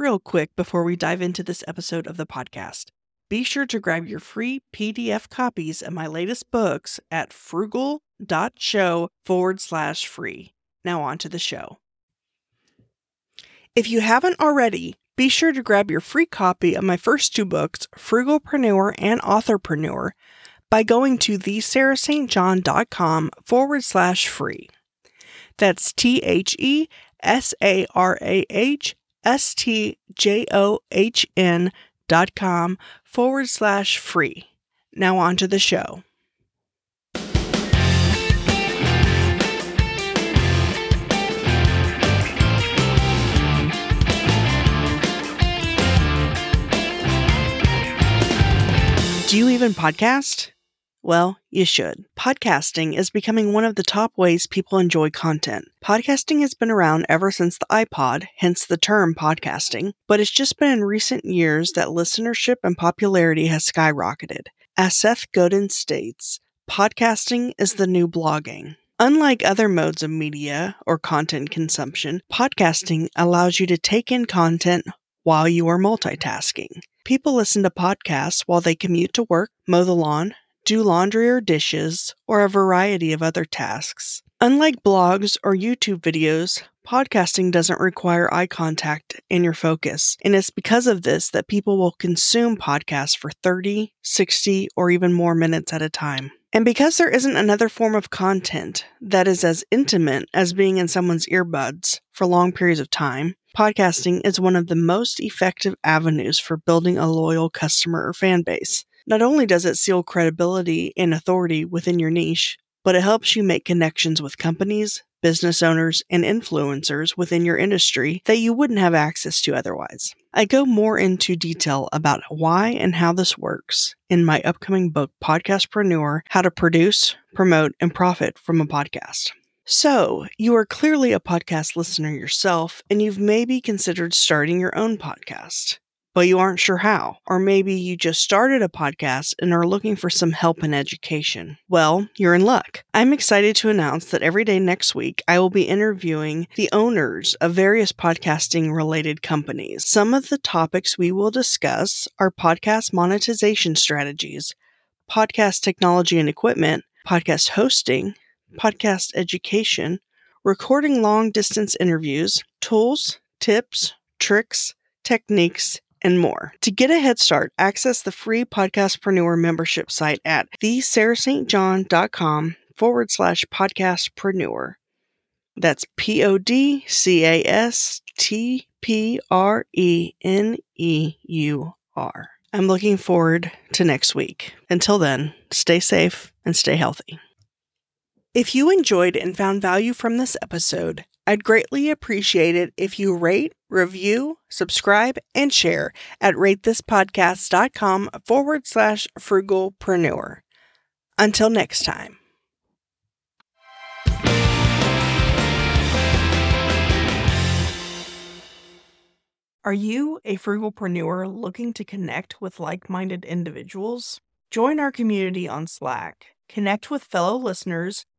real quick before we dive into this episode of the podcast. Be sure to grab your free PDF copies of my latest books at frugal.show forward slash free. Now, on to the show. If you haven't already, be sure to grab your free copy of my first two books, Frugalpreneur and Authorpreneur, by going to thesarahstjohn.com forward slash free. That's T H E S A R A H S T J O H N dot com forward slash free. Now on to the show. Do you even podcast? Well, you should. Podcasting is becoming one of the top ways people enjoy content. Podcasting has been around ever since the iPod, hence the term podcasting, but it's just been in recent years that listenership and popularity has skyrocketed. As Seth Godin states, podcasting is the new blogging. Unlike other modes of media or content consumption, podcasting allows you to take in content while you are multitasking. People listen to podcasts while they commute to work, mow the lawn, do laundry or dishes, or a variety of other tasks. Unlike blogs or YouTube videos, podcasting doesn't require eye contact and your focus. And it's because of this that people will consume podcasts for 30, 60, or even more minutes at a time. And because there isn't another form of content that is as intimate as being in someone's earbuds for long periods of time, podcasting is one of the most effective avenues for building a loyal customer or fan base. Not only does it seal credibility and authority within your niche, but it helps you make connections with companies, business owners, and influencers within your industry that you wouldn't have access to otherwise. I go more into detail about why and how this works in my upcoming book, Podcastpreneur How to Produce, Promote, and Profit from a Podcast. So, you are clearly a podcast listener yourself, and you've maybe considered starting your own podcast but you aren't sure how. Or maybe you just started a podcast and are looking for some help and education. Well, you're in luck. I'm excited to announce that every day next week, I will be interviewing the owners of various podcasting related companies. Some of the topics we will discuss are podcast monetization strategies, podcast technology and equipment, podcast hosting, podcast education, recording long distance interviews, tools, tips, tricks, techniques, and more. To get a head start, access the free Podcastpreneur membership site at thesarahstjohn.com forward slash podcastpreneur. That's P O D C A S T P R E N E U R. I'm looking forward to next week. Until then, stay safe and stay healthy. If you enjoyed and found value from this episode, I'd greatly appreciate it if you rate, review, subscribe, and share at ratethispodcast.com forward slash frugalpreneur. Until next time. Are you a frugalpreneur looking to connect with like minded individuals? Join our community on Slack, connect with fellow listeners